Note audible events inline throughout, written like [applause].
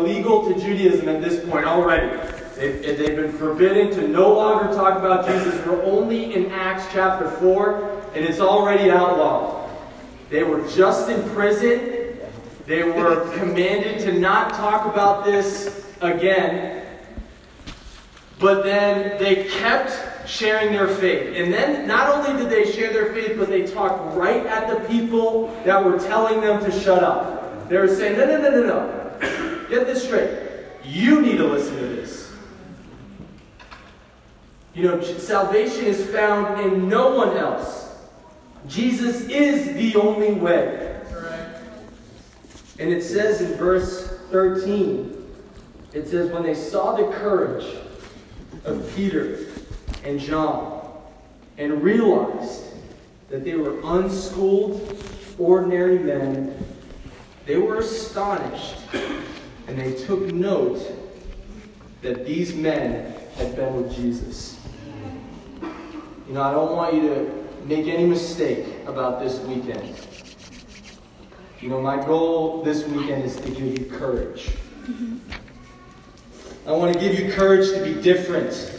illegal to Judaism at this point already. They've, they've been forbidden to no longer talk about Jesus. We're only in Acts chapter 4, and it's already outlawed. They were just in prison. They were [laughs] commanded to not talk about this again. But then they kept sharing their faith. And then not only did they share their faith, but they talked right at the people that were telling them to shut up. They were saying, no, no, no, no, no. Get this straight. You need to listen to this. You know, salvation is found in no one else. Jesus is the only way. And it says in verse 13, it says, when they saw the courage of Peter and John and realized that they were unschooled, ordinary men, they were astonished and they took note that these men had been with Jesus. You know, I don't want you to make any mistake about this weekend. You know, my goal this weekend is to give you courage. I want to give you courage to be different.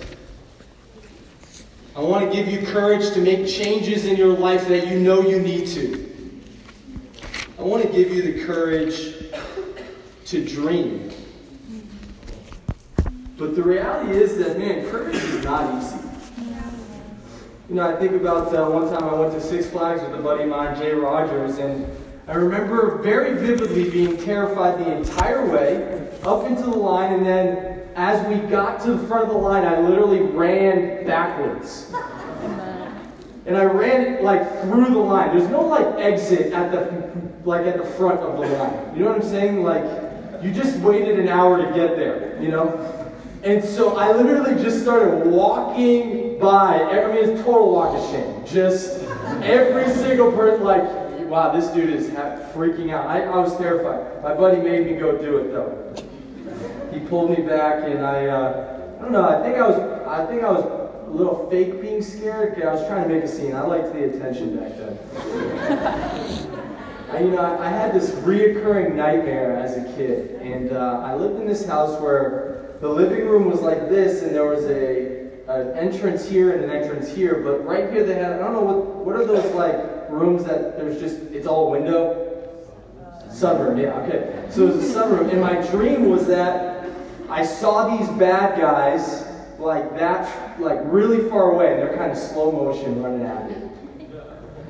I want to give you courage to make changes in your life that you know you need to. I want to give you the courage to dream. But the reality is that, man, courage is not easy. You know, I think about uh, one time I went to Six Flags with a buddy of mine, Jay Rogers, and I remember very vividly being terrified the entire way up into the line, and then as we got to the front of the line, I literally ran backwards. And I ran like through the line. There's no like exit at the like at the front of the line. You know what I'm saying? Like you just waited an hour to get there, you know? And so I literally just started walking by. I mean, it's total walk of shame. Just every single person, like, wow, this dude is freaking out. I, I was terrified. My buddy made me go do it though. He pulled me back, and I, uh, I don't know. I think I was, I think I was a little fake being scared. I was trying to make a scene. I liked the attention back then. I, you know, I, I, had this reoccurring nightmare as a kid, and uh, I lived in this house where the living room was like this, and there was a an entrance here and an entrance here, but right here they had I don't know what what are those like rooms that there's just it's all window. Sunroom, yeah, okay. So it was a sunroom, and my dream was that I saw these bad guys like that, like really far away, and they're kind of slow motion running at me.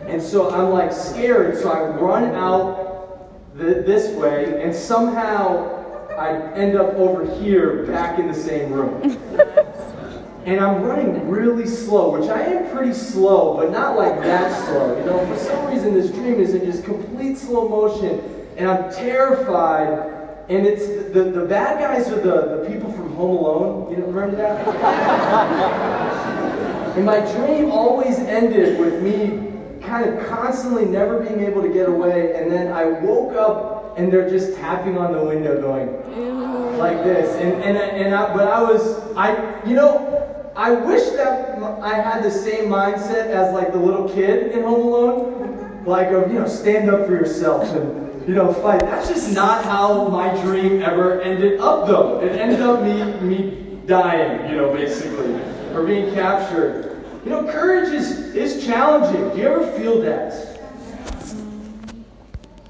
And so I'm like scared, so I run out the, this way, and somehow I end up over here back in the same room. [laughs] and I'm running really slow, which I am pretty slow, but not like that slow. You know, for some reason this dream is in just complete slow motion, and I'm terrified. And it's the, the bad guys are the, the people from Home Alone. You know, remember that? [laughs] and my dream always ended with me kind of constantly never being able to get away. And then I woke up and they're just tapping on the window going Ew. like this. And, and, and I, but I was, I, you know, I wish that I had the same mindset as like the little kid in Home Alone. Like, of, you know, stand up for yourself and, you know, fight. That's just not how my dream ever ended up, though. It ended up me, me dying, you know, basically, or being captured. You know, courage is, is challenging. Do you ever feel that?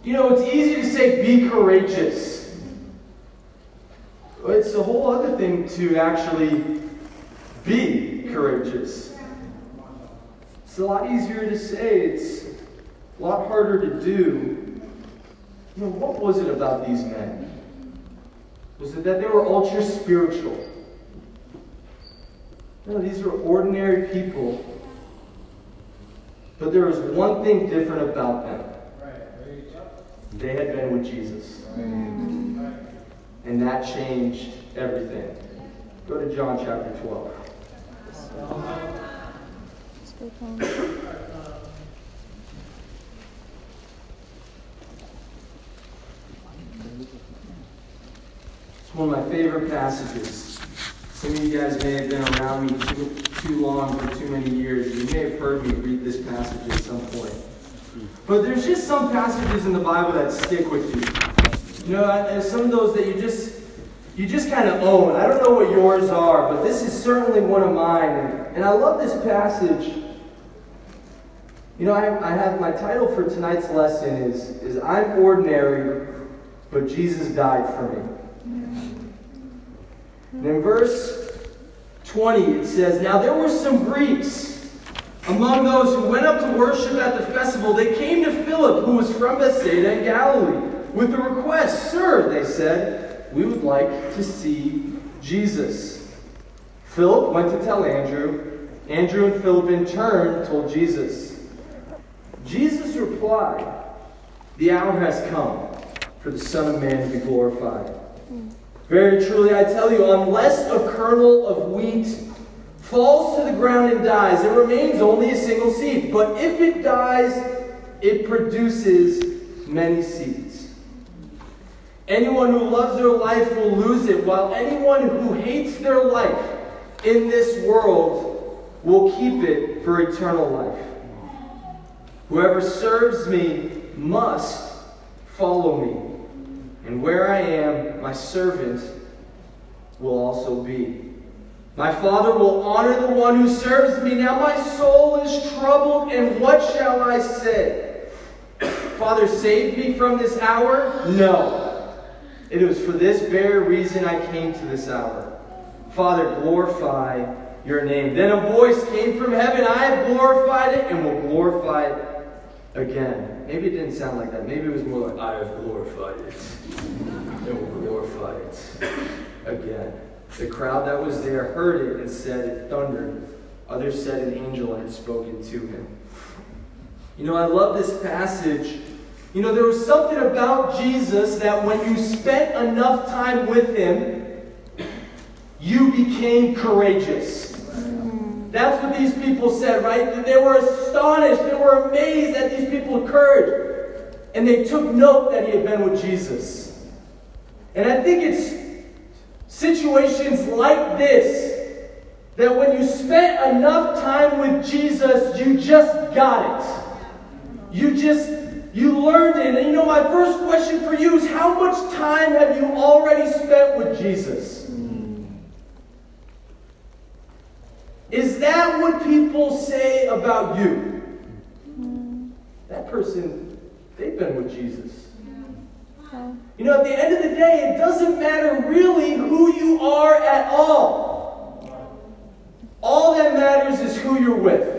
You know, it's easy to say, be courageous. It's a whole other thing to actually be courageous. It's a lot easier to say, it's a lot harder to do. You know, what was it about these men? Was it that they were ultra spiritual? No, these were ordinary people. But there was one thing different about them. They had been with Jesus. And that changed everything. Go to John chapter 12. It's one of my favorite passages. Some of you guys may have been around me too, too long for too many years. You may have heard me read this passage at some point. But there's just some passages in the Bible that stick with you. You know, and some of those that you just, you just kind of own. I don't know what yours are, but this is certainly one of mine. And, I love this passage. You know, I, I have my title for tonight's lesson is, is I'm ordinary, but Jesus died for me. And in verse 20, it says, Now there were some Greeks among those who went up to worship at the festival. They came to Philip, who was from Bethsaida in Galilee, with the request, Sir, they said, we would like to see Jesus. Philip went to tell Andrew. Andrew and Philip in turn told Jesus. Jesus replied, The hour has come for the Son of Man to be glorified. Very truly, I tell you, unless a kernel of wheat falls to the ground and dies, it remains only a single seed. But if it dies, it produces many seeds. Anyone who loves their life will lose it, while anyone who hates their life in this world will keep it for eternal life. Whoever serves me must follow me. And where I am, my servant will also be. My Father will honor the one who serves me. Now my soul is troubled, and what shall I say? Father, save me from this hour? No. It was for this very reason I came to this hour. Father, glorify your name. Then a voice came from heaven I have glorified it and will glorify it again. Maybe it didn't sound like that. Maybe it was more like, I have glorified it. [laughs] And will glorify it again. The crowd that was there heard it and said it thundered. Others said an angel had spoken to him. You know, I love this passage. You know, there was something about Jesus that when you spent enough time with him, you became courageous. That's what these people said, right? They were astonished. They were amazed at these people's courage. And they took note that he had been with Jesus. And I think it's situations like this that when you spent enough time with Jesus, you just got it. You just, you learned it. And you know, my first question for you is how much time have you already spent with Jesus? Is that what people say about you? That person, they've been with Jesus. You know, at the end of the day, it doesn't matter really who you are at all. All that matters is who you're with.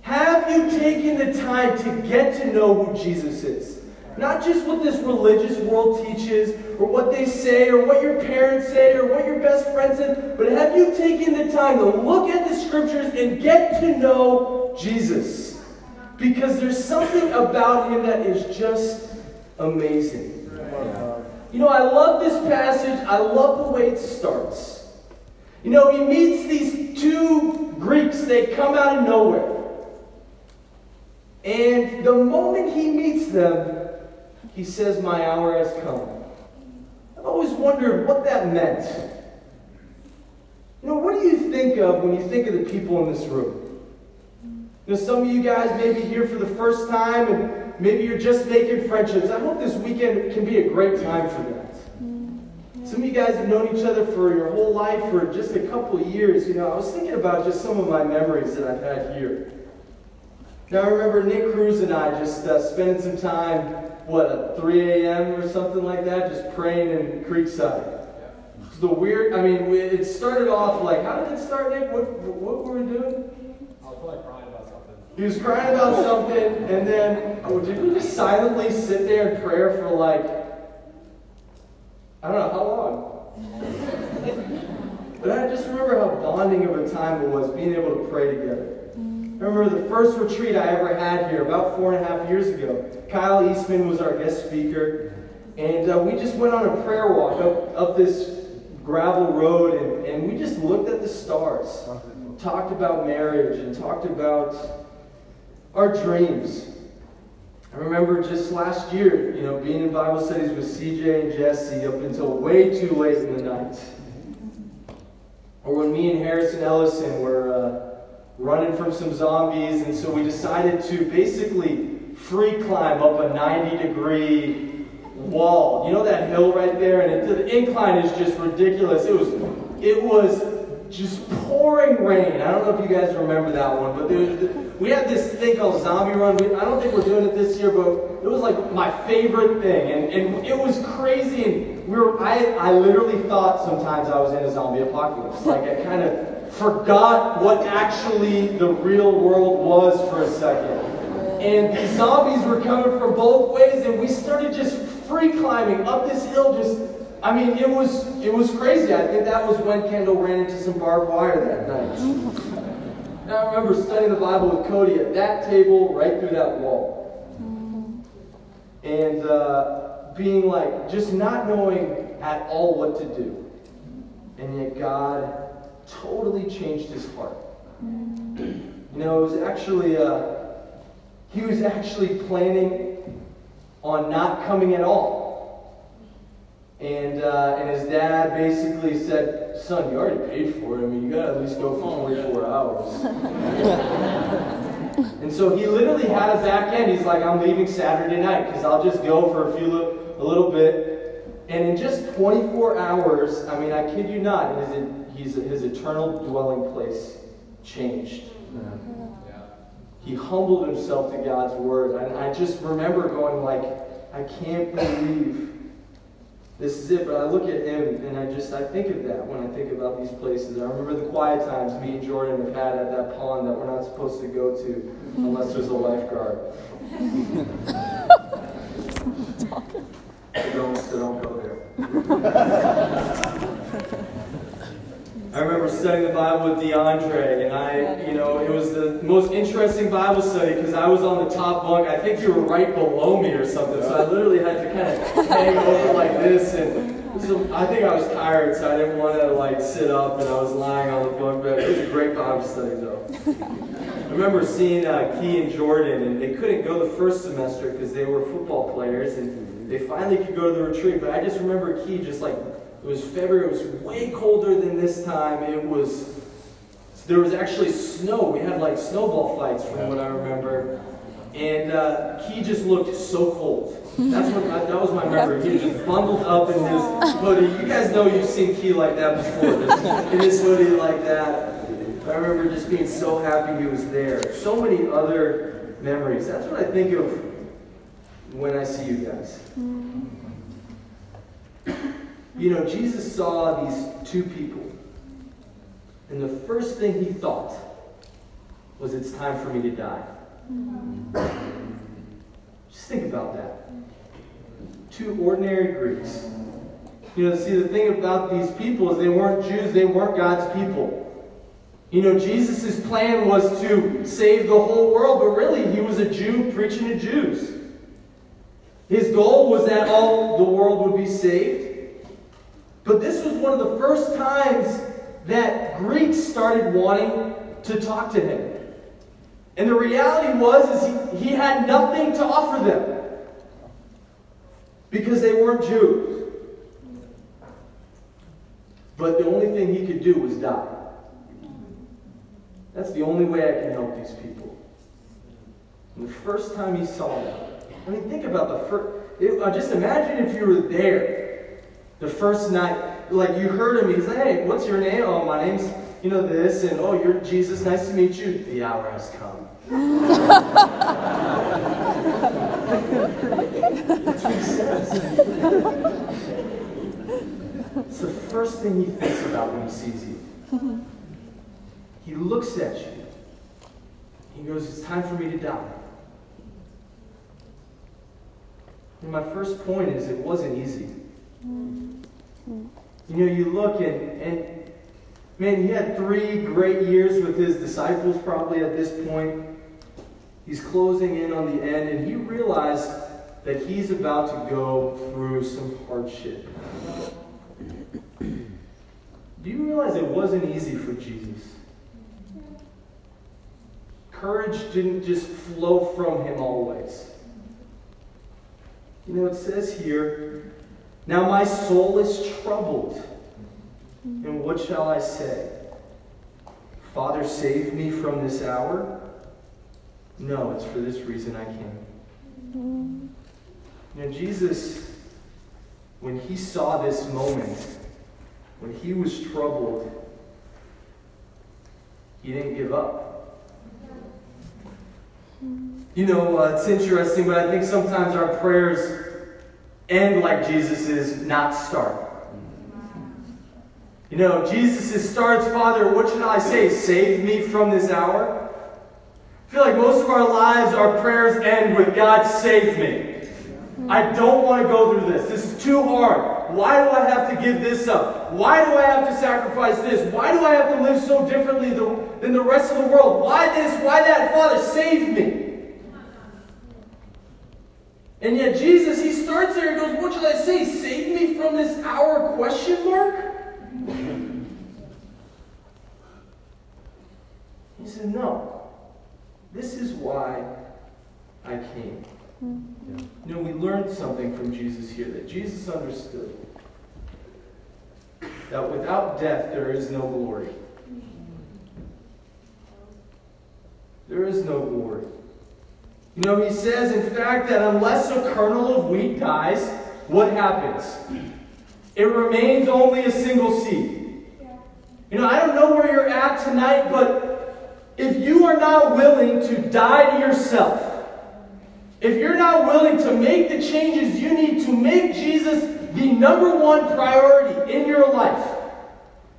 Have you taken the time to get to know who Jesus is? Not just what this religious world teaches, or what they say, or what your parents say, or what your best friend said, but have you taken the time to look at the scriptures and get to know Jesus? Because there's something about him that is just amazing. You know, I love this passage. I love the way it starts. You know, he meets these two Greeks. They come out of nowhere. And the moment he meets them, he says, My hour has come. I've always wondered what that meant. You know, what do you think of when you think of the people in this room? You know, some of you guys may be here for the first time and maybe you're just making friendships. I hope this weekend can be a great time for that. Some of you guys have known each other for your whole life for just a couple of years. You know, I was thinking about just some of my memories that I've had here. Now, I remember Nick Cruz and I just uh, spending some time what, at 3 a.m. or something like that, just praying in Creekside. It's the weird, I mean, it started off like, how did it start, Nick? What, what were we doing? I was probably crying about something. He was crying about something, and then, oh, did we just silently sit there in prayer for like, I don't know, how long? [laughs] but I just remember how bonding of a time it was, being able to pray together. Remember the first retreat I ever had here about four and a half years ago. Kyle Eastman was our guest speaker, and uh, we just went on a prayer walk up, up this gravel road, and, and we just looked at the stars, talked about marriage, and talked about our dreams. I remember just last year, you know, being in Bible studies with CJ and Jesse up until way too late in the night. Or when me and Harrison Ellison were. Uh, running from some zombies, and so we decided to basically free climb up a 90 degree wall. You know that hill right there, and it, the incline is just ridiculous. It was, it was just pouring rain. I don't know if you guys remember that one, but there was, we had this thing called Zombie Run. We, I don't think we're doing it this year, but it was like my favorite thing, and, and it was crazy. And we were, I, I literally thought sometimes I was in a zombie apocalypse. Like I kind of forgot what actually the real world was for a second. And the zombies were coming from both ways, and we started just free climbing up this hill, just I mean, it was it was crazy. I think that was when Kendall ran into some barbed wire that night. And I remember studying the Bible with Cody at that table, right through that wall, and uh, being like, just not knowing at all what to do, and yet God totally changed his heart. You know, it was actually uh, he was actually planning on not coming at all. And, uh, and his dad basically said, Son, you already paid for it. I mean, you got to at least go for 24 hours. [laughs] and so he literally had a back end. He's like, I'm leaving Saturday night because I'll just go for a few a little bit. And in just 24 hours, I mean, I kid you not, his, his eternal dwelling place changed. Yeah. He humbled himself to God's word. And I just remember going like, I can't believe this is it. But I look at him and I just I think of that when I think about these places. I remember the quiet times me and Jordan have had at that pond that we're not supposed to go to unless there's a lifeguard. [laughs] so don't, so don't go there. [laughs] I remember studying the Bible with DeAndre, and I, you know, it was the most interesting Bible study because I was on the top bunk. I think you were right below me or something, so I literally had to kind of hang over like this. And so I think I was tired, so I didn't want to like sit up, and I was lying on the bunk bed. It was a great Bible study, though. I remember seeing uh, Key and Jordan, and they couldn't go the first semester because they were football players, and they finally could go to the retreat. But I just remember Key just like it was February. It was way colder than this time. It was. There was actually snow. We had like snowball fights, from what I remember. And uh, he just looked so cold. That's what I, that was my memory. He was just bundled up in his hoodie. You guys know you've seen Key like that before, in his hoodie like that. I remember just being so happy he was there. So many other memories. That's what I think of when I see you guys. You know, Jesus saw these two people, and the first thing he thought was, It's time for me to die. Just think about that. Two ordinary Greeks. You know, see, the thing about these people is they weren't Jews, they weren't God's people. You know, Jesus' plan was to save the whole world, but really, he was a Jew preaching to Jews. His goal was that all the world would be saved. But this was one of the first times that Greeks started wanting to talk to him. And the reality was is he, he had nothing to offer them because they weren't Jews. But the only thing he could do was die. That's the only way I can help these people. And the first time he saw them, I mean, think about the first. It, uh, just imagine if you were there the first night, like you heard him, he's like, hey, what's your name? Oh, my name's, you know, this, and oh, you're Jesus, nice to meet you. The hour has come. [laughs] It's the first thing he thinks about when he sees you. He looks at you. He goes, It's time for me to die. And my first point is it wasn't easy. You know, you look and, and man, he had three great years with his disciples probably at this point. He's closing in on the end, and he realized that he's about to go through some hardship. Do you realize it wasn't easy for Jesus? Courage didn't just flow from him always. You know, it says here now my soul is troubled. And what shall I say? Father, save me from this hour? No, it's for this reason I came. Now, Jesus when he saw this moment, when he was troubled, he didn't give up. You know, uh, it's interesting, but I think sometimes our prayers end like Jesus's, not start. You know, Jesus' starts, Father, what should I say? Save me from this hour? I feel like most of our lives, our prayers end with God, save me. I don't want to go through this. This is too hard. Why do I have to give this up? Why do I have to sacrifice this? Why do I have to live so differently than the rest of the world? Why this? Why that? Father, save me. And yet Jesus, he starts there and goes, what should I say? Save me from this hour question mark? He said, No. This is why I came. Yeah. You know, we learned something from Jesus here that Jesus understood that without death there is no glory. There is no glory. You know, he says, in fact, that unless a kernel of wheat dies, what happens? It remains only a single seed. You know, I don't know where you're at tonight, but if you are not willing to die to yourself, if you're not willing to make the changes you need to make Jesus the number one priority in your life,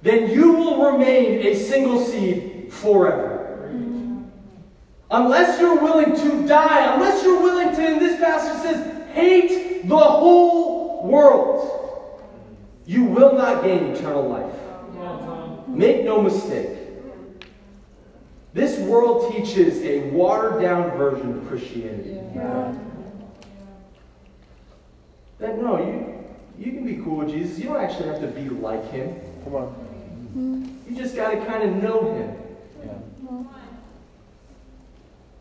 then you will remain a single seed forever. Unless you're willing to die, unless you're willing to, in this passage says, hate the whole world, you will not gain eternal life. Make no mistake. This world teaches a watered down version of Christianity. Yeah. That no, you you can be cool with Jesus. You don't actually have to be like him. Come on. You just got to kind of know him. Yeah.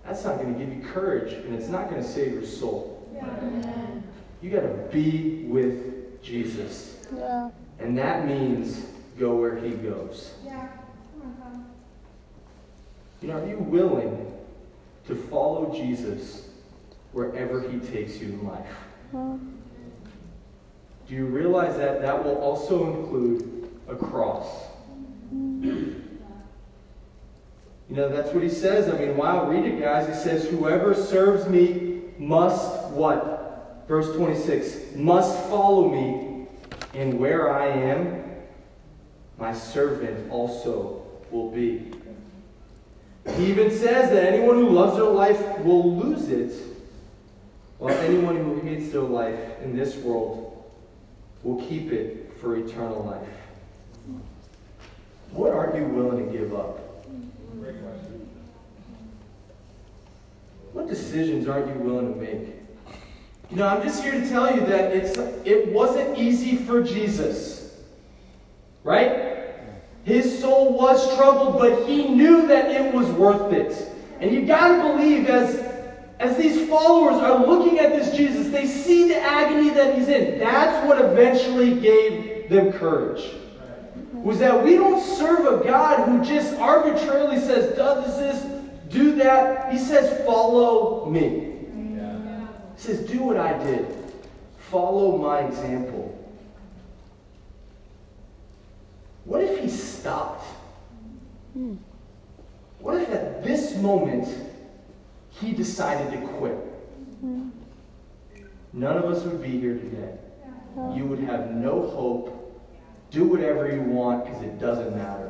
That's not going to give you courage, and it's not going to save your soul. Yeah. You got to be with Jesus. Yeah. And that means go where he goes. Yeah. You know, are you willing to follow Jesus wherever he takes you in life? Mm-hmm. Do you realize that that will also include a cross? Mm-hmm. You know, that's what he says. I mean, wow, read it, guys. He says, Whoever serves me must what? Verse 26 must follow me, and where I am, my servant also will be. He even says that anyone who loves their life will lose it, while anyone who hates their life in this world will keep it for eternal life. What are you willing to give up? What decisions aren't you willing to make? You know, I'm just here to tell you that it's it wasn't easy for Jesus. Right? His soul was troubled, but he knew that it was worth it. And you got to believe as, as these followers are looking at this Jesus, they see the agony that he's in. That's what eventually gave them courage. Was that we don't serve a God who just arbitrarily says, does this, do that. He says, follow me. He says, do what I did. Follow my example. What if he stopped? Hmm. What if at this moment he decided to quit? Hmm. None of us would be here today. You would have no hope. Do whatever you want because it doesn't matter.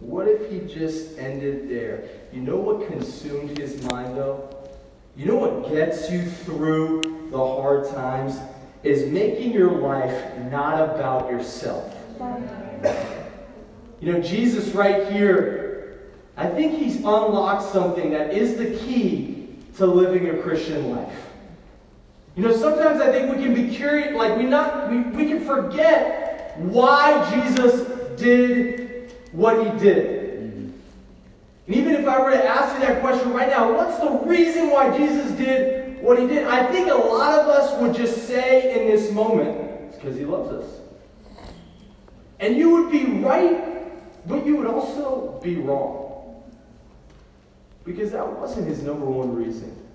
What if he just ended there? You know what consumed his mind though? You know what gets you through the hard times? is making your life not about yourself. You know, Jesus, right here, I think he's unlocked something that is the key to living a Christian life. You know, sometimes I think we can be curious, like we not we, we can forget why Jesus did what he did. And even if I were to ask you that question right now, what's the reason why Jesus did what he did, I think a lot of us would just say in this moment, it's because he loves us. And you would be right, but you would also be wrong. Because that wasn't his number one reason.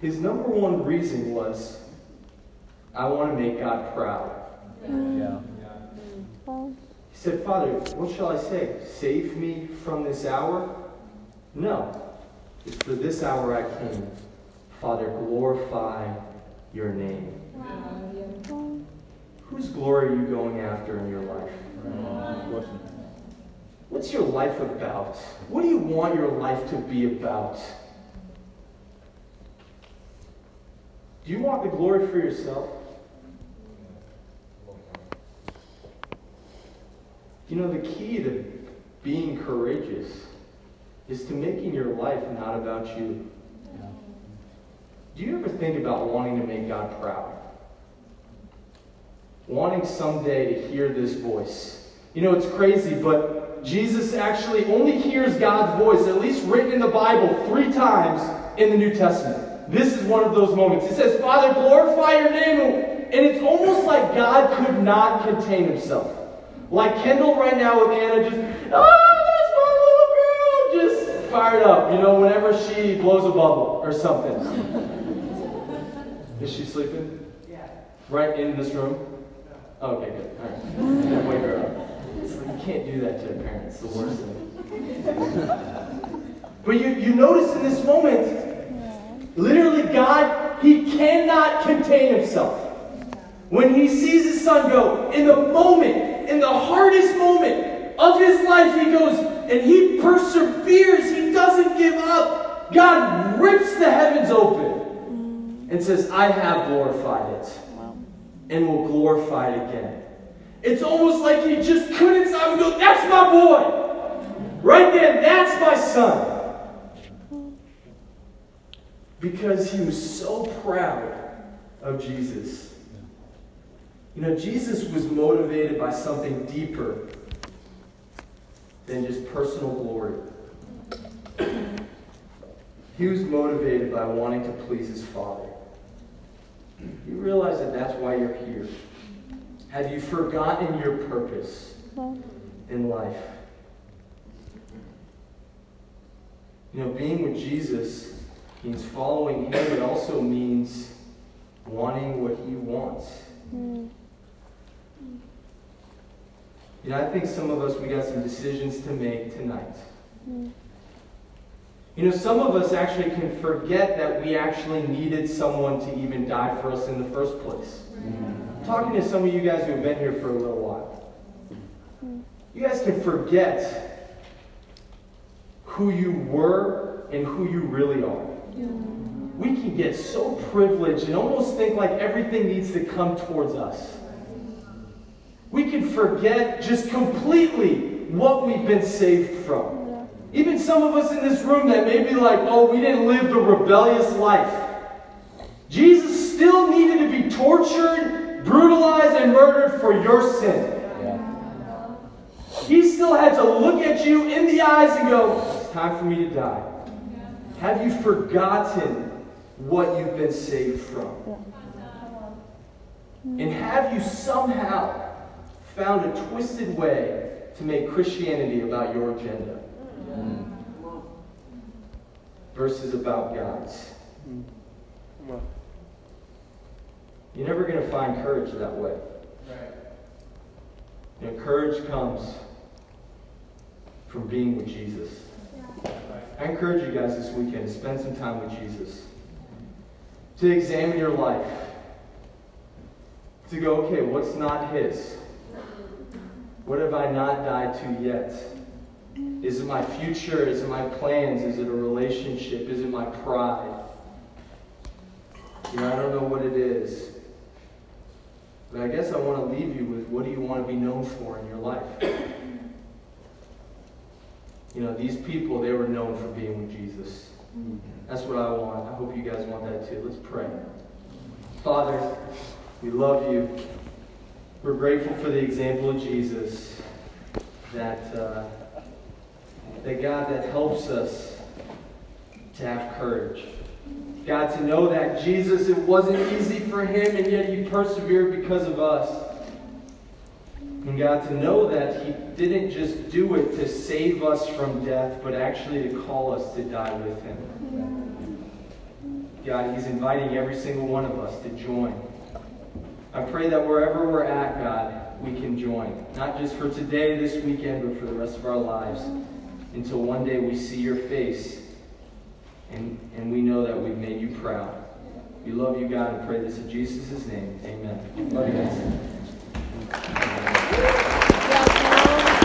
His number one reason was, I want to make God proud. Yeah. He said, Father, what shall I say? Save me from this hour? No. It's for this hour I came. Father, glorify your name. Whose glory are you going after in your life? What's your life about? What do you want your life to be about? Do you want the glory for yourself? You know, the key to being courageous is to making your life not about you. Do you ever think about wanting to make God proud? Wanting someday to hear this voice. You know, it's crazy, but Jesus actually only hears God's voice, at least written in the Bible, three times in the New Testament. This is one of those moments. He says, Father, glorify your name. And it's almost like God could not contain himself. Like Kendall right now with Anna, just, oh, that's my little girl, just fired up, you know, whenever she blows a bubble or something. Is she sleeping? Yeah. Right in this room? Oh, okay, good. All right. Wake her up. You can't do that to a parent. It's the worst thing. [laughs] but you, you notice in this moment, literally God, He cannot contain Himself. When He sees His Son go, in the moment, in the hardest moment of His life, He goes and He perseveres. He doesn't give up. God rips the heavens open and says, I have glorified it and will glorify it again. It's almost like he just couldn't stop and go, That's my boy! Right then, that's my son. Because he was so proud of Jesus. You know, Jesus was motivated by something deeper than just personal glory. He was motivated by wanting to please his Father. You realize that that's why you're here. Have you forgotten your purpose in life? You know, being with Jesus means following Him. It also means wanting what He wants. You know, I think some of us, we got some decisions to make tonight. You know, some of us actually can forget that we actually needed someone to even die for us in the first place. I'm talking to some of you guys who have been here for a little while. You guys can forget who you were and who you really are. We can get so privileged and almost think like everything needs to come towards us. We can forget just completely what we've been saved from. Even some of us in this room that may be like, oh, we didn't live the rebellious life. Jesus still needed to be tortured, brutalized, and murdered for your sin. He still had to look at you in the eyes and go, it's time for me to die. Have you forgotten what you've been saved from? And have you somehow found a twisted way to make Christianity about your agenda? versus about God's. You're never going to find courage that way. You know, courage comes from being with Jesus. I encourage you guys this weekend to spend some time with Jesus. To examine your life. To go, okay, what's not His? What have I not died to yet? Is it my future? Is it my plans? Is it a relationship? Is it my pride? You know, I don't know what it is. But I guess I want to leave you with what do you want to be known for in your life? You know, these people, they were known for being with Jesus. That's what I want. I hope you guys want that too. Let's pray. Father, we love you. We're grateful for the example of Jesus that. Uh, that God that helps us to have courage. God, to know that Jesus, it wasn't easy for him, and yet he persevered because of us. And God, to know that he didn't just do it to save us from death, but actually to call us to die with him. God, He's inviting every single one of us to join. I pray that wherever we're at, God, we can join. Not just for today, this weekend, but for the rest of our lives. Until one day we see your face and, and we know that we've made you proud. We love you, God, and pray this in Jesus' name. Amen. Love you guys.